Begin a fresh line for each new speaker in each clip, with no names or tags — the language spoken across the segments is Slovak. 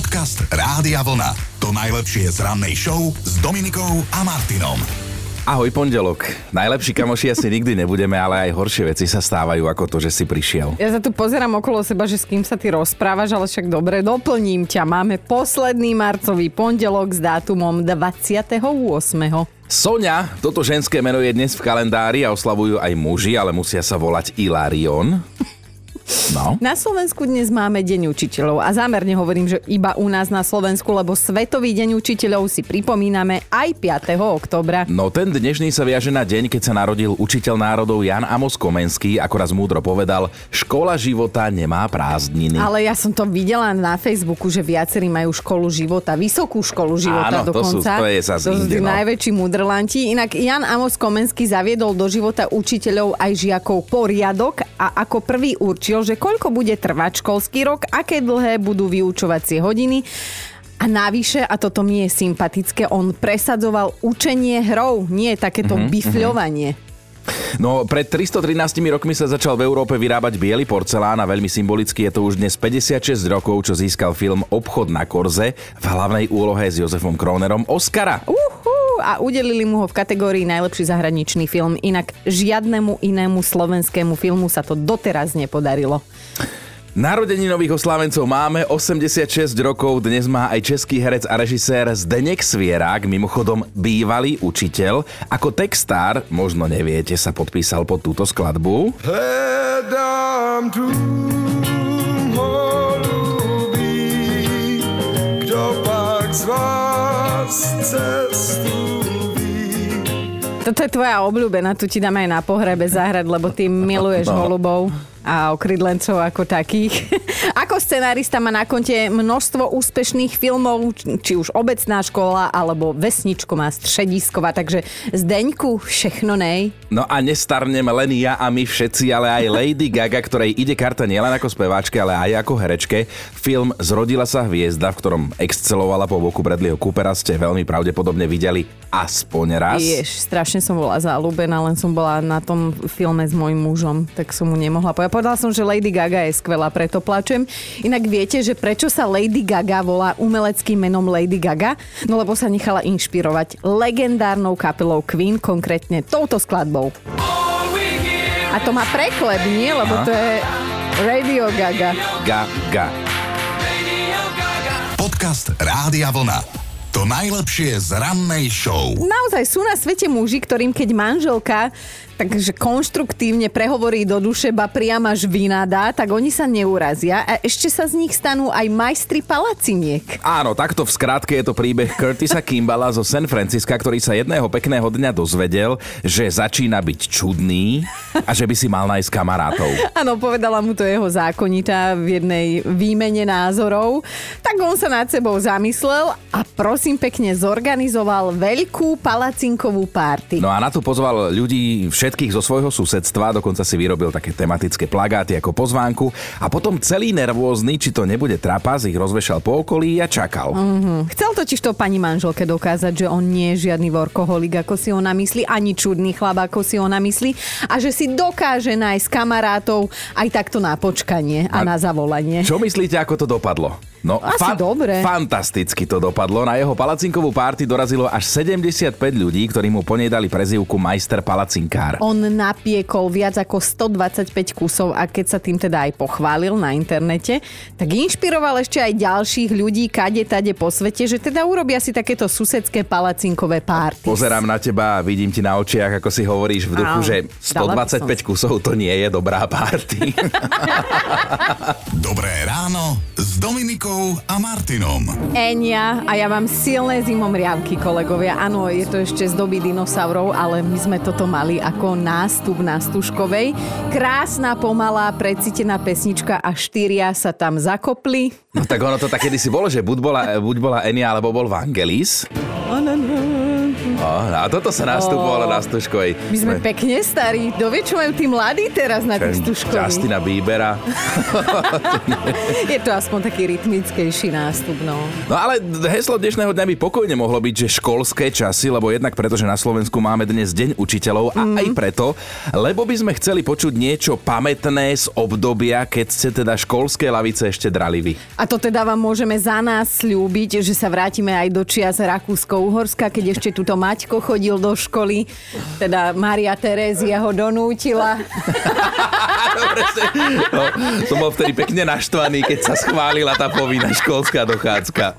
Podcast Rádia Vlna. To najlepšie z rannej show s Dominikou a Martinom.
Ahoj pondelok. Najlepší kamoši asi nikdy nebudeme, ale aj horšie veci sa stávajú ako to, že si prišiel.
Ja sa tu pozerám okolo seba, že s kým sa ty rozprávaš, ale však dobre, doplním ťa. Máme posledný marcový pondelok s dátumom 28.
Sonia, toto ženské meno je dnes v kalendári a oslavujú aj muži, ale musia sa volať Ilarion. No.
Na Slovensku dnes máme Deň učiteľov a zámerne hovorím, že iba u nás na Slovensku, lebo Svetový deň učiteľov si pripomíname aj 5. oktobra.
No ten dnešný sa viaže na deň, keď sa narodil učiteľ národov Jan Amos Komenský, ako raz múdro povedal, škola života nemá prázdniny.
Ale ja som to videla na Facebooku, že viacerí majú školu života, vysokú školu života
Áno, to sú-
dokonca.
to je zas
to
inde, no.
najväčší mudrlanti. Inak Jan Amos Komenský zaviedol do života učiteľov aj žiakov poriadok a ako prvý určil, že koľko bude trvať školský rok, aké dlhé budú vyučovacie hodiny. A navyše, a toto mi je sympatické, on presadzoval učenie hrou, nie takéto
Mhm,
mm-hmm, bifľovanie.
No, pred 313 rokmi sa začal v Európe vyrábať biely porcelán a veľmi symbolicky je to už dnes 56 rokov, čo získal film Obchod na Korze v hlavnej úlohe s Jozefom Kronerom Oscara.
Uhú, a udelili mu ho v kategórii najlepší zahraničný film. Inak žiadnemu inému slovenskému filmu sa to doteraz nepodarilo.
Narodeninových oslávencov máme 86 rokov, dnes má aj český herec a režisér Zdeněk Svierák, mimochodom bývalý učiteľ. Ako textár, možno neviete, sa podpísal pod túto skladbu.
Hledám tu holubí, kdo pak z vás cestu.
Toto je tvoja obľúbená, tu ti dáme aj na pohrebe zahrať, lebo ty miluješ
No.
holubov a okrydlencov ako takých. ako scenárista má na konte množstvo úspešných filmov, či už obecná škola, alebo vesničko má stredisková, takže Zdeňku, všechno nej.
No a nestarnem len ja a my všetci, ale aj Lady Gaga, ktorej ide karta nielen ako speváčke, ale aj ako herečke. Film Zrodila sa hviezda, v ktorom excelovala po boku Bradleyho Coopera, ste veľmi pravdepodobne videli aspoň raz.
Jež, strašne som bola zalúbená, len som bola na tom filme s mojim mužom, tak som mu nemohla povedať. Povedala som, že Lady Gaga je skvelá, preto plačem. Inak viete, že prečo sa Lady Gaga volá umeleckým menom Lady Gaga? No lebo sa nechala inšpirovať legendárnou kapelou Queen, konkrétne touto skladbou. A to má preklep, nie? Lebo to je Radio Gaga.
Gaga.
Podcast Rádia Vlna. To najlepšie z rannej show.
Naozaj sú na svete muži, ktorým keď manželka takže konštruktívne prehovorí do duše, ba priam až vynadá, tak oni sa neurazia a ešte sa z nich stanú aj majstri palaciniek.
Áno, takto v skratke je to príbeh Curtisa Kimbala zo San Francisca, ktorý sa jedného pekného dňa dozvedel, že začína byť čudný a že by si mal nájsť kamarátov.
Áno, povedala mu to jeho zákonita v jednej výmene názorov. Tak on sa nad sebou zamyslel a prosím pekne zorganizoval veľkú palacinkovú párty.
No a na to pozval ľudí všetkých zo svojho susedstva, dokonca si vyrobil také tematické plagáty ako pozvánku a potom celý nervózny, či to nebude trapas, ich rozvešal po okolí a čakal.
Hm. Chcel totiž to pani manželke dokázať, že on nie je žiadny workoholik, ako si ona myslí, ani čudný chlap, ako si ona myslí a že si dokáže nájsť kamarátov aj takto na počkanie a,
A
na zavolanie.
Čo myslíte, ako to dopadlo? No,
Asi dobre.
Fantasticky to dopadlo. Na jeho palacinkovú párty dorazilo až 75 ľudí, ktorí mu po nej dali prezývku majster palacinkár.
On napiekol viac ako 125 kusov a keď sa tým teda aj pochválil na internete, tak inšpiroval ešte aj ďalších ľudí kade tade po svete, že teda urobia si takéto susedské palacinkové párty.
Pozerám na teba a vidím ti na očiach, ako si hovoríš v duchu,
Áno,
že
dala by
125 kusov to nie je dobrá párty.
Dobré ráno s Dominikou a Martinom.
Enia a ja mám silné zimomriavky, kolegovia. Áno, je to ešte z doby dinosaurov, ale my sme toto mali ako nástup na Stužkovej. Krásna, pomalá, precítená pesnička a štyria sa tam zakopli.
No tak ono to tak kedysi bolo, že buď bola, buď bola Enia, alebo bol Vangelis. A toto sa nastupovalo na Stužkovej.
My sme pekne starí. Dovie, čo majú tí mladí teraz na tých stužkových.
Justina Biebera.
Je to aspoň taký rytmickejší nástup, no.
No ale heslo dnešného dňa by pokojne mohlo byť, že školské časy, lebo jednak preto, že na Slovensku máme dnes Deň učiteľov a
Mhm.
aj preto, lebo by sme chceli počuť niečo pamätné z obdobia, keď ste teda školské lavice ešte drali vy.
A to teda vám môžeme za nás slúbiť, že sa vrátime aj do čias Rakúsko-Uhorska, keď ešte tuto Maťko chodil do školy, teda Maria Terézia ho donútila.
Dobre, no, som bol vtedy pekne naštvaný, keď sa schválila tá povinná školská dochádzka.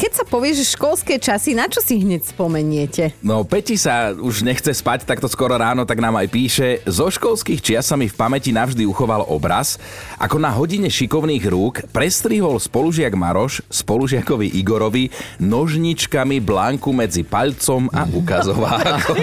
Keď sa povie, že školské časy, na čo si hneď spomeniete?
No, Peti sa už nechce spať takto skoro ráno, tak nám aj píše, zo školských čias sa mi v pamäti navždy uchoval obraz, ako na hodine šikovných rúk prestrihol spolužiak Maroš spolužiakovi Igorovi nožničkami blanku medzi palcom a ukazovákom.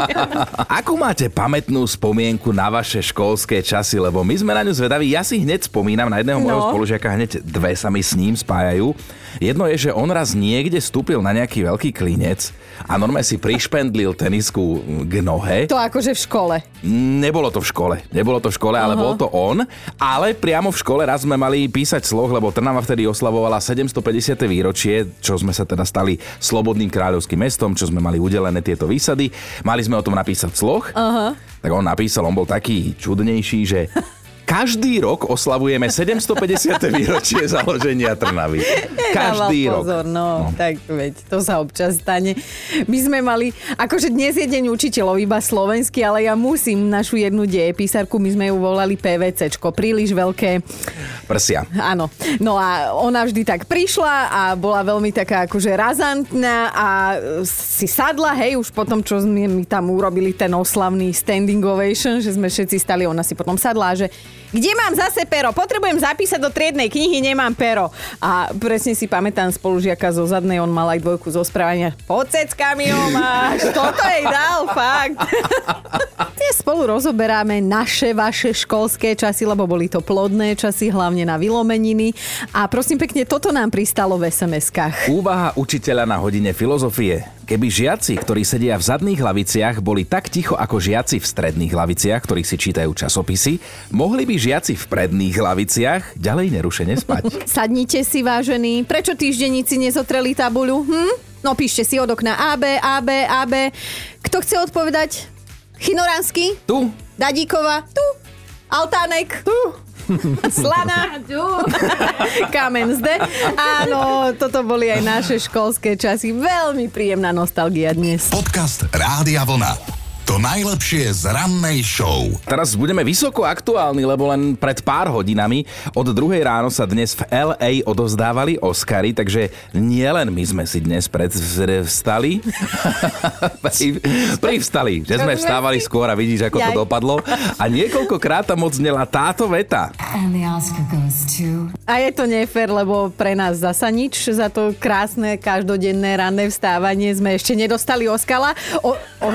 Akú máte pamätnú spomienku na vaše školské časy? Lebo my sme na ňu zvedaví. Ja si hneď spomínam na jedného môjho
No.
spolužiaka, hneď dve sa mi s ním spájajú. Jedno je, že on raz niekde stúpil na nejaký veľký klinec a normálne si prišpendlil tenisku k nohe.
To akože v škole.
Nebolo to v škole, nebolo to v škole, ale bol to on. Ale priamo v škole raz sme mali písať sloh, lebo Trnava vtedy oslavovala 750. výročie, čo sme sa teda stali slobodným kráľovským mestom, čo sme mali udelené tieto výsady. Mali sme o tom napísať sloh. Aha. Tak on napísal, on bol taký čudnejší, že každý rok oslavujeme 750. výročie založenia Trnavy. Každý rok.
pozor, no, tak veď, to sa občas stane. My sme mali, akože dnes je deň učiteľov iba slovenský, ale ja musím našu jednu dejepísarku, my sme ju volali PVCčko, príliš veľké
Prsia.
Áno. No a ona vždy tak prišla a bola veľmi taká akože razantná a si sadla, hej, už potom, čo sme mi tam urobili ten oslavný standing ovation, že sme všetci stali, ona si potom sadla, že kde mám zase pero? Potrebujem zapísať do triednej knihy, nemám pero. A presne si pamätám spolužiaka zo zadnej, on mal aj dvojku zo správania. Pod ceckami ho máš, toto jej dal, fakt. Dnes spolu rozoberáme naše, vaše školské časy, lebo boli to plodné časy, hlavne na vylomeniny. A prosím pekne, toto nám pristalo v SMS-kách.
Úvaha učiteľa na hodine filozofie. Keby žiaci, ktorí sedia v zadných laviciach, boli tak ticho ako žiaci v stredných laviciach, ktorí si čítajú časopisy, mohli by žiaci v predných laviciach ďalej nerušene spať.
Sadnite si, vážení. Prečo týždenníci nezotreli tabuľu? Hm? No píšte si od okna AB, AB, AB. Kto chce odpovedať? Chinoránsky?
Tu
Dadíkova? Tu. Altánek? Tu. Slana? Tu. Kamen zde. Áno, toto boli aj naše školské časy. Veľmi príjemná nostalgia dnes.
Podcast Rádia Vlna. To najlepšie z rannej show.
Teraz budeme vysoko aktuálni, lebo len pred pár hodinami od druhej ráno sa dnes v LA odovzdávali Oscary, takže nielen my sme si dnes predvstali, pri- privstali, že sme vstávali skôr a vidíš, ako to dopadlo. A niekoľkokrát tam odznela táto veta.
A je to nefér, lebo pre nás zasa nič za to krásne každodenné ranné vstávanie sme ešte nedostali Oskala. O, o,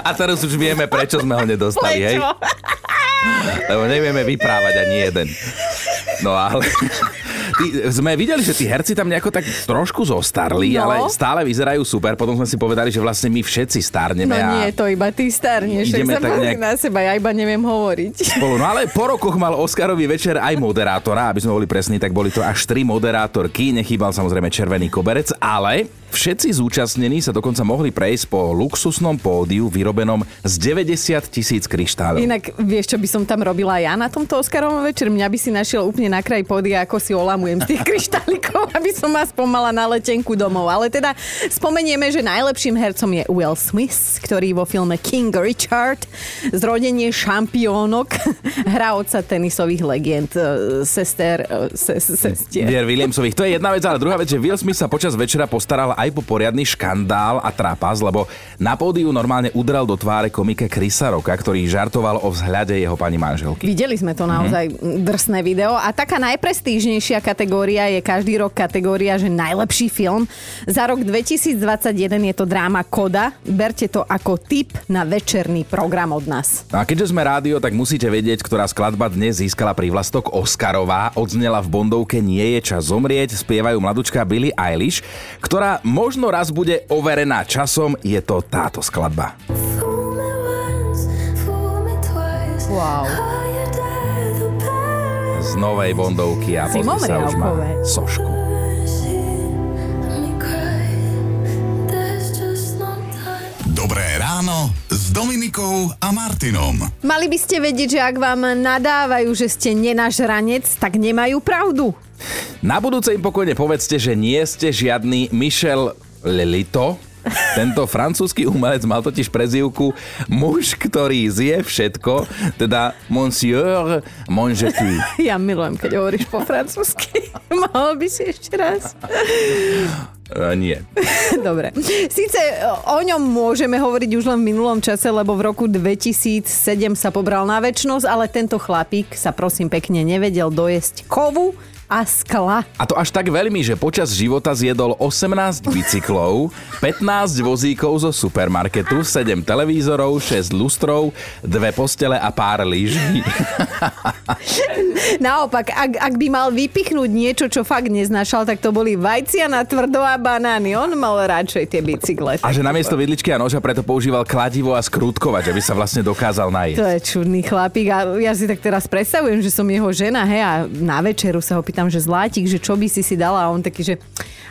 A teraz už vieme, prečo sme ho nedostali, hej? Lebo nevieme vyprávať ani jeden. No ale... Tí, sme videli, že tí herci tam nejako tak trošku zostarli,
No.
ale stále vyzerajú super. Potom sme si povedali, že vlastne my všetci starneme
No
a
nie, to iba ty starneš.
Ideme tak nejak-
na seba, ja iba neviem hovoriť.
spolu. No ale po rokoch mal Oscarový večer aj moderátora, aby sme boli presní, tak boli to až tri moderátorky, nechýbal samozrejme červený koberec, ale všetci zúčastnení sa dokonca mohli prejsť po luxusnom pódiu vyrobenom z 90 tisíc kryštálov.
Inak vieš, čo by som tam robila ja na tomto Oscarovom večer? Mňa by si našiel úplne na kraj pódia, ako si olamujem z tých kryštálikov, aby som vás pomala na letenku domov. Ale teda spomenieme, že najlepším hercom je Will Smith, ktorý vo filme King Richard zrodenie šampiónok hrá otca tenisových legend, e, sester, e, se, sestier.
Williamsových. To je jedna vec, ale druhá vec, že Will Smith sa počas večera postaral aj po poriadny škandál a trapas, lebo na pódiu normálne udrel do tváre komika Chrisa Roka, ktorý žartoval o vzhľade jeho pani manželky.
Videli sme to naozaj mm drsné video a taká najprestížnejšia kategória je každý rok kategória, že najlepší film. Za rok 2021 je to dráma Koda. Berte to ako tip na večerný program od nás.
No a keďže sme rádio, tak musíte vedieť, ktorá skladba dnes získala prívlastok Oscarová. Odznela v Bondovke Nie je čas zomrieť, spievajú mladučka Billie Eilish, ktorá možno raz bude overená časom, je to táto skladba.
Wow.
Z novej Bondovky a pozri sa už má sošku.
Dobré ráno s Dominikou a Martinom.
Mali by ste vedieť, že ak vám nadávajú, že ste nenažranec, tak nemajú pravdu.
Na budúce im pokojne povedzte, že nie ste žiadny Michel Lelito. Tento francúzsky umelec mal totiž prezývku muž, ktorý zje všetko, teda monsieur mange.
Ja milujem, keď hovoríš po francúzsky. Mohol by si ešte raz?
E, nie.
Dobre. Síce o ňom môžeme hovoriť už len v minulom čase, lebo v roku 2007 sa pobral na väčnosť, ale tento chlapík sa prosím pekne nevedel dojesť kovu a skla.
A to až tak veľmi, že počas života zjedol 18 bicyklov, 15 vozíkov zo supermarketu, 7 televízorov, 6 lustrov, dve postele a pár lyží.
Naopak, ak, ak by mal vypichnúť niečo, čo fakt neznášal, tak to boli vajcia na tvrdo a banány. On mal radšej tie bicykle.
A že namiesto vidličky a noža preto používal kladivo a skrutkovač, aby sa vlastne dokázal najesť.
To je čudný chlapík a ja si tak teraz predstavujem, že som jeho žena, hej, a na večeru sa ho pýtam, že zlátik, že čo by si si dala a on taký, že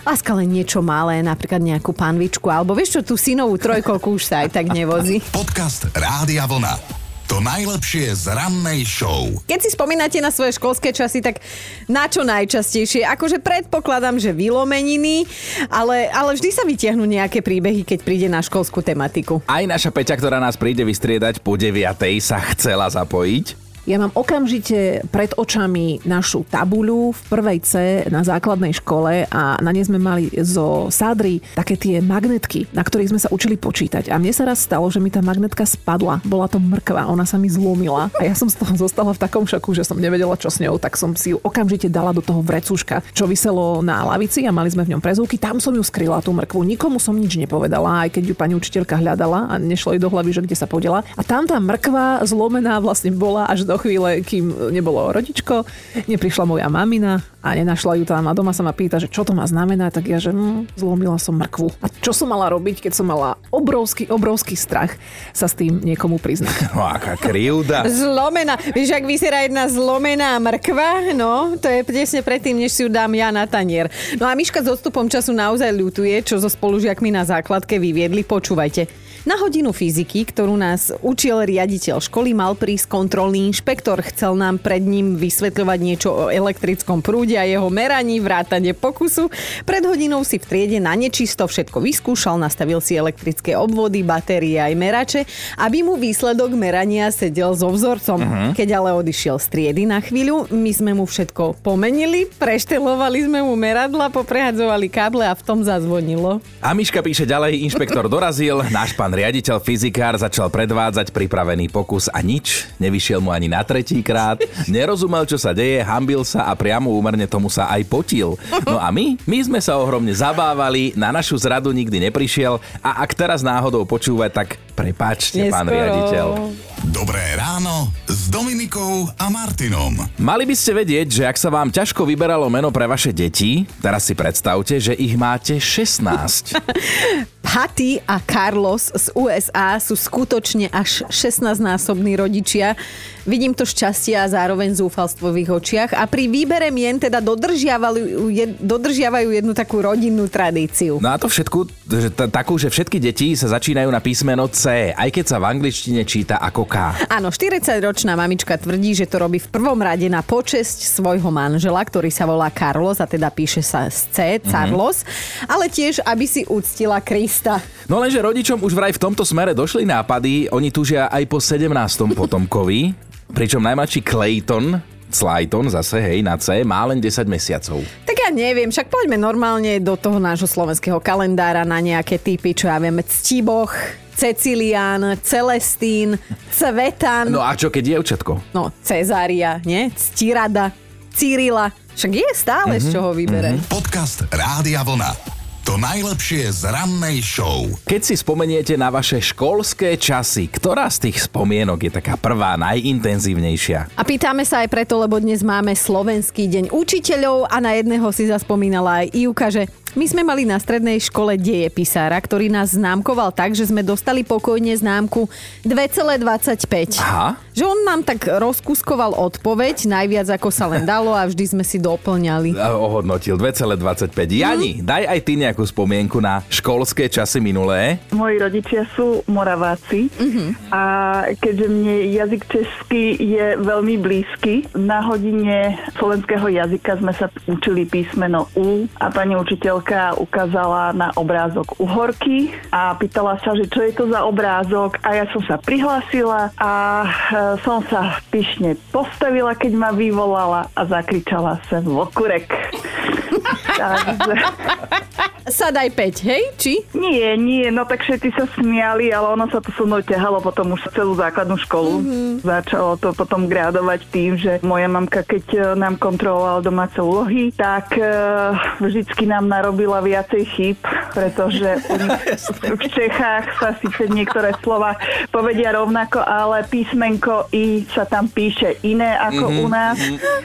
láska len niečo malé, napríklad nejakú panvičku, alebo vieš čo, tú synovú trojkolku už sa aj tak nevozí.
Podcast Rádia Vlna. To najlepšie z rannej show.
Keď si spomínate na svoje školské časy, tak na čo najčastejšie? Akože predpokladám, že vylomeniny, ale, ale vždy sa vytiahnu nejaké príbehy, keď príde na školskú tematiku.
Aj naša Peťa, ktorá nás príde vystriedať po 9. sa chcela zapojiť.
Ja mám okamžite pred očami našu tabuľu v prvej C na základnej škole a na nej sme mali zo sádry také tie magnetky, na ktorých sme sa učili počítať. A mne sa raz stalo, že mi tá magnetka spadla. Bola to mrkva, ona sa mi zlomila. A ja som z toho zostala v takom šoku, že som nevedela, čo s ňou, tak som si ju okamžite dala do toho vrecúška, čo vyselo na lavici a mali sme v ňom prezúky. Tam som ju skryla, tú mrkvu. Nikomu som nič nepovedala, aj keď ju pani učiteľka hľadala a nešlo jej do hlavy, že kde sa podela. A tam tá mrkva zlomená vlastne bola až do chvíle, kým nebolo rodičko, neprišla moja mamina a nenašla ju tam a doma sa ma pýta, že čo to má znamenať, tak ja, že hm, zlomila som mrkvu. A čo som mala robiť, keď som mala obrovský, obrovský strach sa s tým niekomu priznať.
No aká krivda.
Zlomená. Vieš, ak vyzerá jedna zlomená mrkva, no, to je presne predtým, než si ju dám ja na tanier. No a Miška s odstupom času naozaj ľutuje, čo so spolužiakmi na základke vyviedli. Počúvajte. Na hodinu fyziky, ktorú nás učil riaditeľ školy, mal prísť kontrolný inšpektor. Chcel nám pred ním vysvetľovať niečo o elektrickom prúde a jeho meraní, vrátane pokusu. Pred hodinou si v triede na nečisto všetko vyskúšal, nastavil si elektrické obvody, batérie aj merače, aby mu výsledok merania sedel so vzorcom. Uh-huh. Keď ale odišiel z triedy na chvíľu, my sme mu všetko pomenili, preštelovali sme mu meradla, poprehadzovali káble a v tom zazvonilo.
A Miška píše ďalej, inšpektor dorazil, náš pán riaditeľ fyzikár začal predvádzať pripravený pokus a nič, nevyšiel mu ani na tretí krát, nerozumel, čo sa deje, hambil sa a priamo úmerne tomu sa aj potil. No a my, my sme sa ohromne zabávali, na našu zradu nikdy neprišiel a ak teraz náhodou počúvať, tak prepáčte, pán
Neskoro.
riaditeľ.
Dobré ráno s Dominikou a Martinom.
Mali by ste vedieť, že ak sa vám ťažko vyberalo meno pre vaše deti, teraz si predstavte, že ich máte 16.
Patty a Carlos z USA sú skutočne až 16-násobní rodičia. Vidím to šťastie a zároveň zúfalstvo v ich očiach a pri výbere mien teda dodržiavajú, jed, dodržiavajú jednu takú rodinnú tradíciu.
No a to všetku, že t- takú, že všetky deti sa začínajú na písmeno C, aj keď sa v angličtine číta ako K.
Áno, 40-ročná mamička tvrdí, že to robí v prvom rade na počesť svojho manžela, ktorý sa volá Carlos a teda píše sa z C, Carlos, ale tiež, aby si uctila Krista.
No lenže rodičom už vraj v tomto smere došli nápady, oni tužia aj po 17. potomkovi, pričom najmladší Clayton, Slayton zase, hej, na C, má len 10 mesiacov.
Tak ja neviem, však poďme normálne do toho nášho slovenského kalendára na nejaké typy, čo ja viem, Ctiboch, Cecilián, Celestín, Cvetan,
No a čo keď dievčatko?
no Cezária, nie? Ctirada, Cyrila. Však je stále z čoho vyberať.
Podcast Rádia Vlna. To najlepšie z rannej show.
Keď si spomeniete na vaše školské časy, ktorá z tých spomienok je taká prvá, najintenzívnejšia?
A pýtame sa aj preto, lebo dnes máme Slovenský deň učiteľov a na jedného si zaspomínala aj Ivka, že My sme mali na strednej škole dejepisára, ktorý nás známkoval tak, že sme dostali pokojne známku 2,25.
Aha.
Že on nám tak rozkuskoval odpoveď, najviac ako sa len dalo a vždy sme si doplňali.
Ohodnotil 2,25. Jani, daj aj ty nejakú spomienku na školské časy minulé.
Moji rodičia sú moraváci a keďže mne jazyk český je veľmi blízky, na hodine slovenského jazyka sme sa učili písmeno U a pani učiteľka ukázala na obrázok uhorky a pýtala sa, že čo je to za obrázok a ja som sa prihlásila a e, som sa pyšne postavila, keď ma vyvolala a zakričala sa vokurek. Takže...
Sadaj 5, hej? Či?
Nie, nie, no tak všetci sa smiali, ale ono sa to so mnou ťahalo potom už celú základnú školu. Mm-hmm. Začalo to potom grádovať tým, že moja mamka, keď e, nám kontrolovala domáce úlohy, tak e, vždycky nám narobila viacej chyb, pretože v Čechách sa síce niektoré slova povedia rovnako, ale písmenko I sa tam píše iné ako mm-hmm. u nás.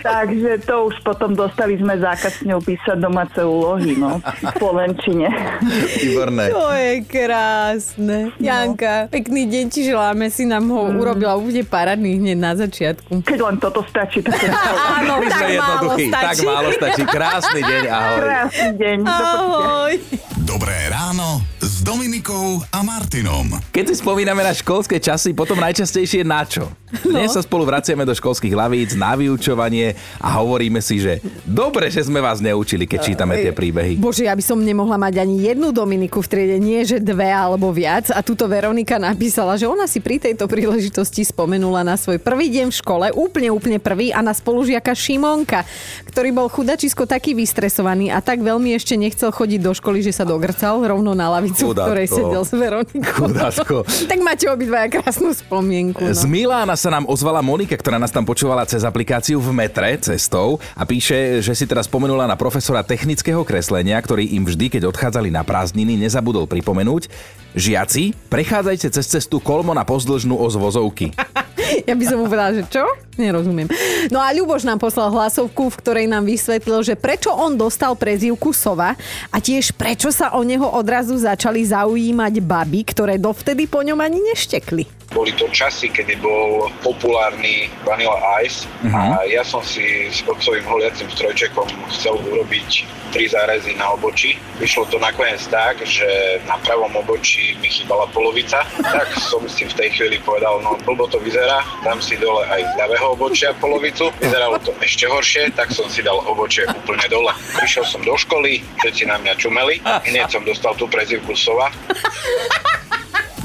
Takže to už potom dostali sme zákaz s ňou písať domáce úlohy, no, v Slovenčine.
Výborné.
To je krásne. Janka, pekný deň ti želáme, si nám ho urobila úplne parádny hneď na začiatku.
Keď len toto stačí, tak to
Áno, tak málo
jednoduchí, tak
stačí.
málo stačí. Krásny deň, ahoj.
krásny deň.
Ahoj.
Dobré ráno s Dominikou a Martinom.
Keď si spomíname na školské časy, potom najčastejšie na čo? Dnes sa spolu vraciame do školských lavíc na vyučovanie a hovoríme si, že dobre, že sme vás neučili, keď čítame tie príbehy.
Bože, ja by som nemohla mať ani jednu Dominiku v triede, nie že dve alebo viac. A tuto Veronika napísala, že ona si pri tejto príležitosti spomenula na svoj prvý deň v škole, úplne, úplne prvý a na spolužiaka Šimonka, ktorý bol chudačisko taký vystresovaný a tak veľmi ešte nechcel chodiť do školy, že sa dogrcal rovno na lavicu,
Chudátko.
ktorej sedel s Veronikou.
Chudátko.
tak máte obidvaja krásnu spomienku. No.
Z Milána sa nám ozvala Monika, ktorá nás tam počúvala cez aplikáciu v metre cestou a píše, že si teraz spomenula na profesora technického kreslenia, ktorý im vždy, keď odchádzali na prázdniny, nezabudol pripomenúť. Žiaci, prechádzajte cez cestu kolmo na pozdĺžnú os vozovky.
Ja by som mu povedala, že čo? Nerozumiem. No a Ľuboš nám poslal hlasovku, v ktorej nám vysvetlil, že prečo on dostal prezývku Sova a tiež prečo sa o neho odrazu začali zaujímať baby, ktoré dovtedy po ňom ani neštekli.
Boli to časy, kedy bol populárny Vanilla Ice a ja som si s otcovým holiacim strojčekom chcel urobiť tri zárezy na obočí. Vyšlo to nakoniec tak, že na pravom obočí mi chýbala polovica, tak som si v tej chvíli povedal, no blbo to vyzerá, dám si dole aj z ľavého obočia polovicu. Vyzeralo to ešte horšie, tak som si dal obočie úplne dole. Prišiel som do školy, všetci na mňa čumeli, hneď som dostal tú prezivku Sova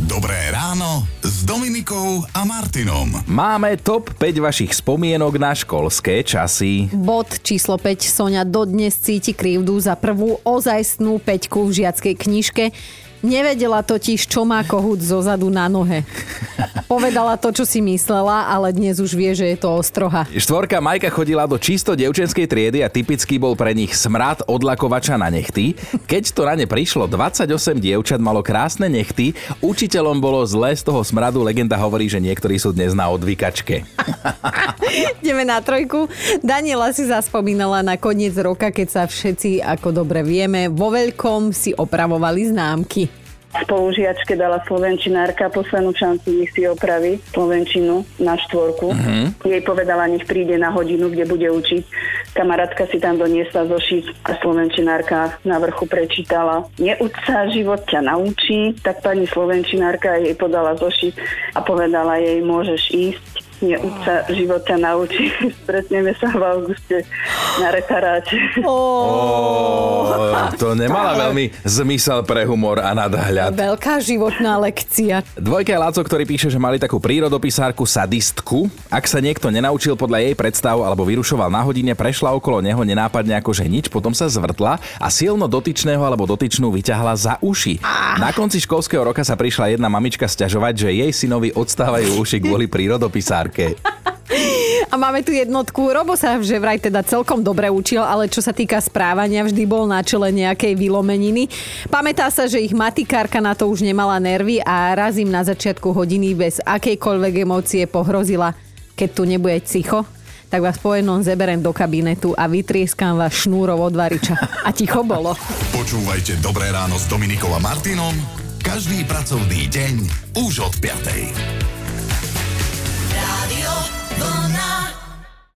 Dobré ráno s Dominikou a Martinom.
Máme top 5 vašich spomienok na školské časy.
Bod číslo 5. Sonia dodnes cíti krivdu za prvú ozajstnú peťku v žiackej knižke. Nevedela totiž, čo má kohút zozadu na nohe. Povedala to, čo si myslela, ale dnes už vie, že je to ostroha.
Štvorka Majka chodila do čisto devčenskej triedy a typický bol pre nich smrad odlakovača na nechty. Keď to na ne prišlo, 28 dievčat malo krásne nechty, učiteľom bolo zle z toho smradu, legenda hovorí, že niektorí sú dnes na odvykačke.
Ideme na trojku. Daniela si zaspomínala na koniec roka, keď sa všetci, ako dobre vieme, vo veľkom si opravovali známky.
Spolužiačke dala slovenčinárka poslednú šancu, nech si opraví slovenčinu na štvorku. Jej povedala, nech príde na hodinu, kde bude učiť. Kamarátka si tam doniesla zošit a slovenčinárka na vrchu prečítala. Neuč sa, život ťa naučí. Tak pani slovenčinárka jej podala zošit a povedala jej, môžeš ísť. Neuč sa, život ťa naučí. Stretneme sa v auguste na reparáte.
Oh, to nemala veľmi zmysel pre humor a nadhľad.
Veľká životná lekcia.
Dvojka je Láco, ktorý píše, že mali takú prírodopisárku sadistku. Ak sa niekto nenaučil podľa jej predstav alebo vyrušoval na hodine, prešla okolo neho nenápadne ako že nič, potom sa zvrtla a silno dotyčného alebo dotyčnú vyťahla za uši. Na konci školského roka sa prišla jedna mamička sťažovať, že jej synovi odstávajú uši kvôli prírodopisárke.
A máme tu jednotku. Robo sa že vraj teda celkom dobre učil, ale čo sa týka správania, vždy bol na čele nejakej vylomeniny. Pamätá sa, že ich matikárka na to už nemala nervy a raz im na začiatku hodiny bez akejkoľvek emócie pohrozila, keď tu nebude cicho, tak vás po jednom zeberem do kabinetu a vytrieskam vás šnúrov od variča. A ticho bolo.
Počúvajte Dobré ráno s Dominikom a Martinom každý pracovný deň už od 5.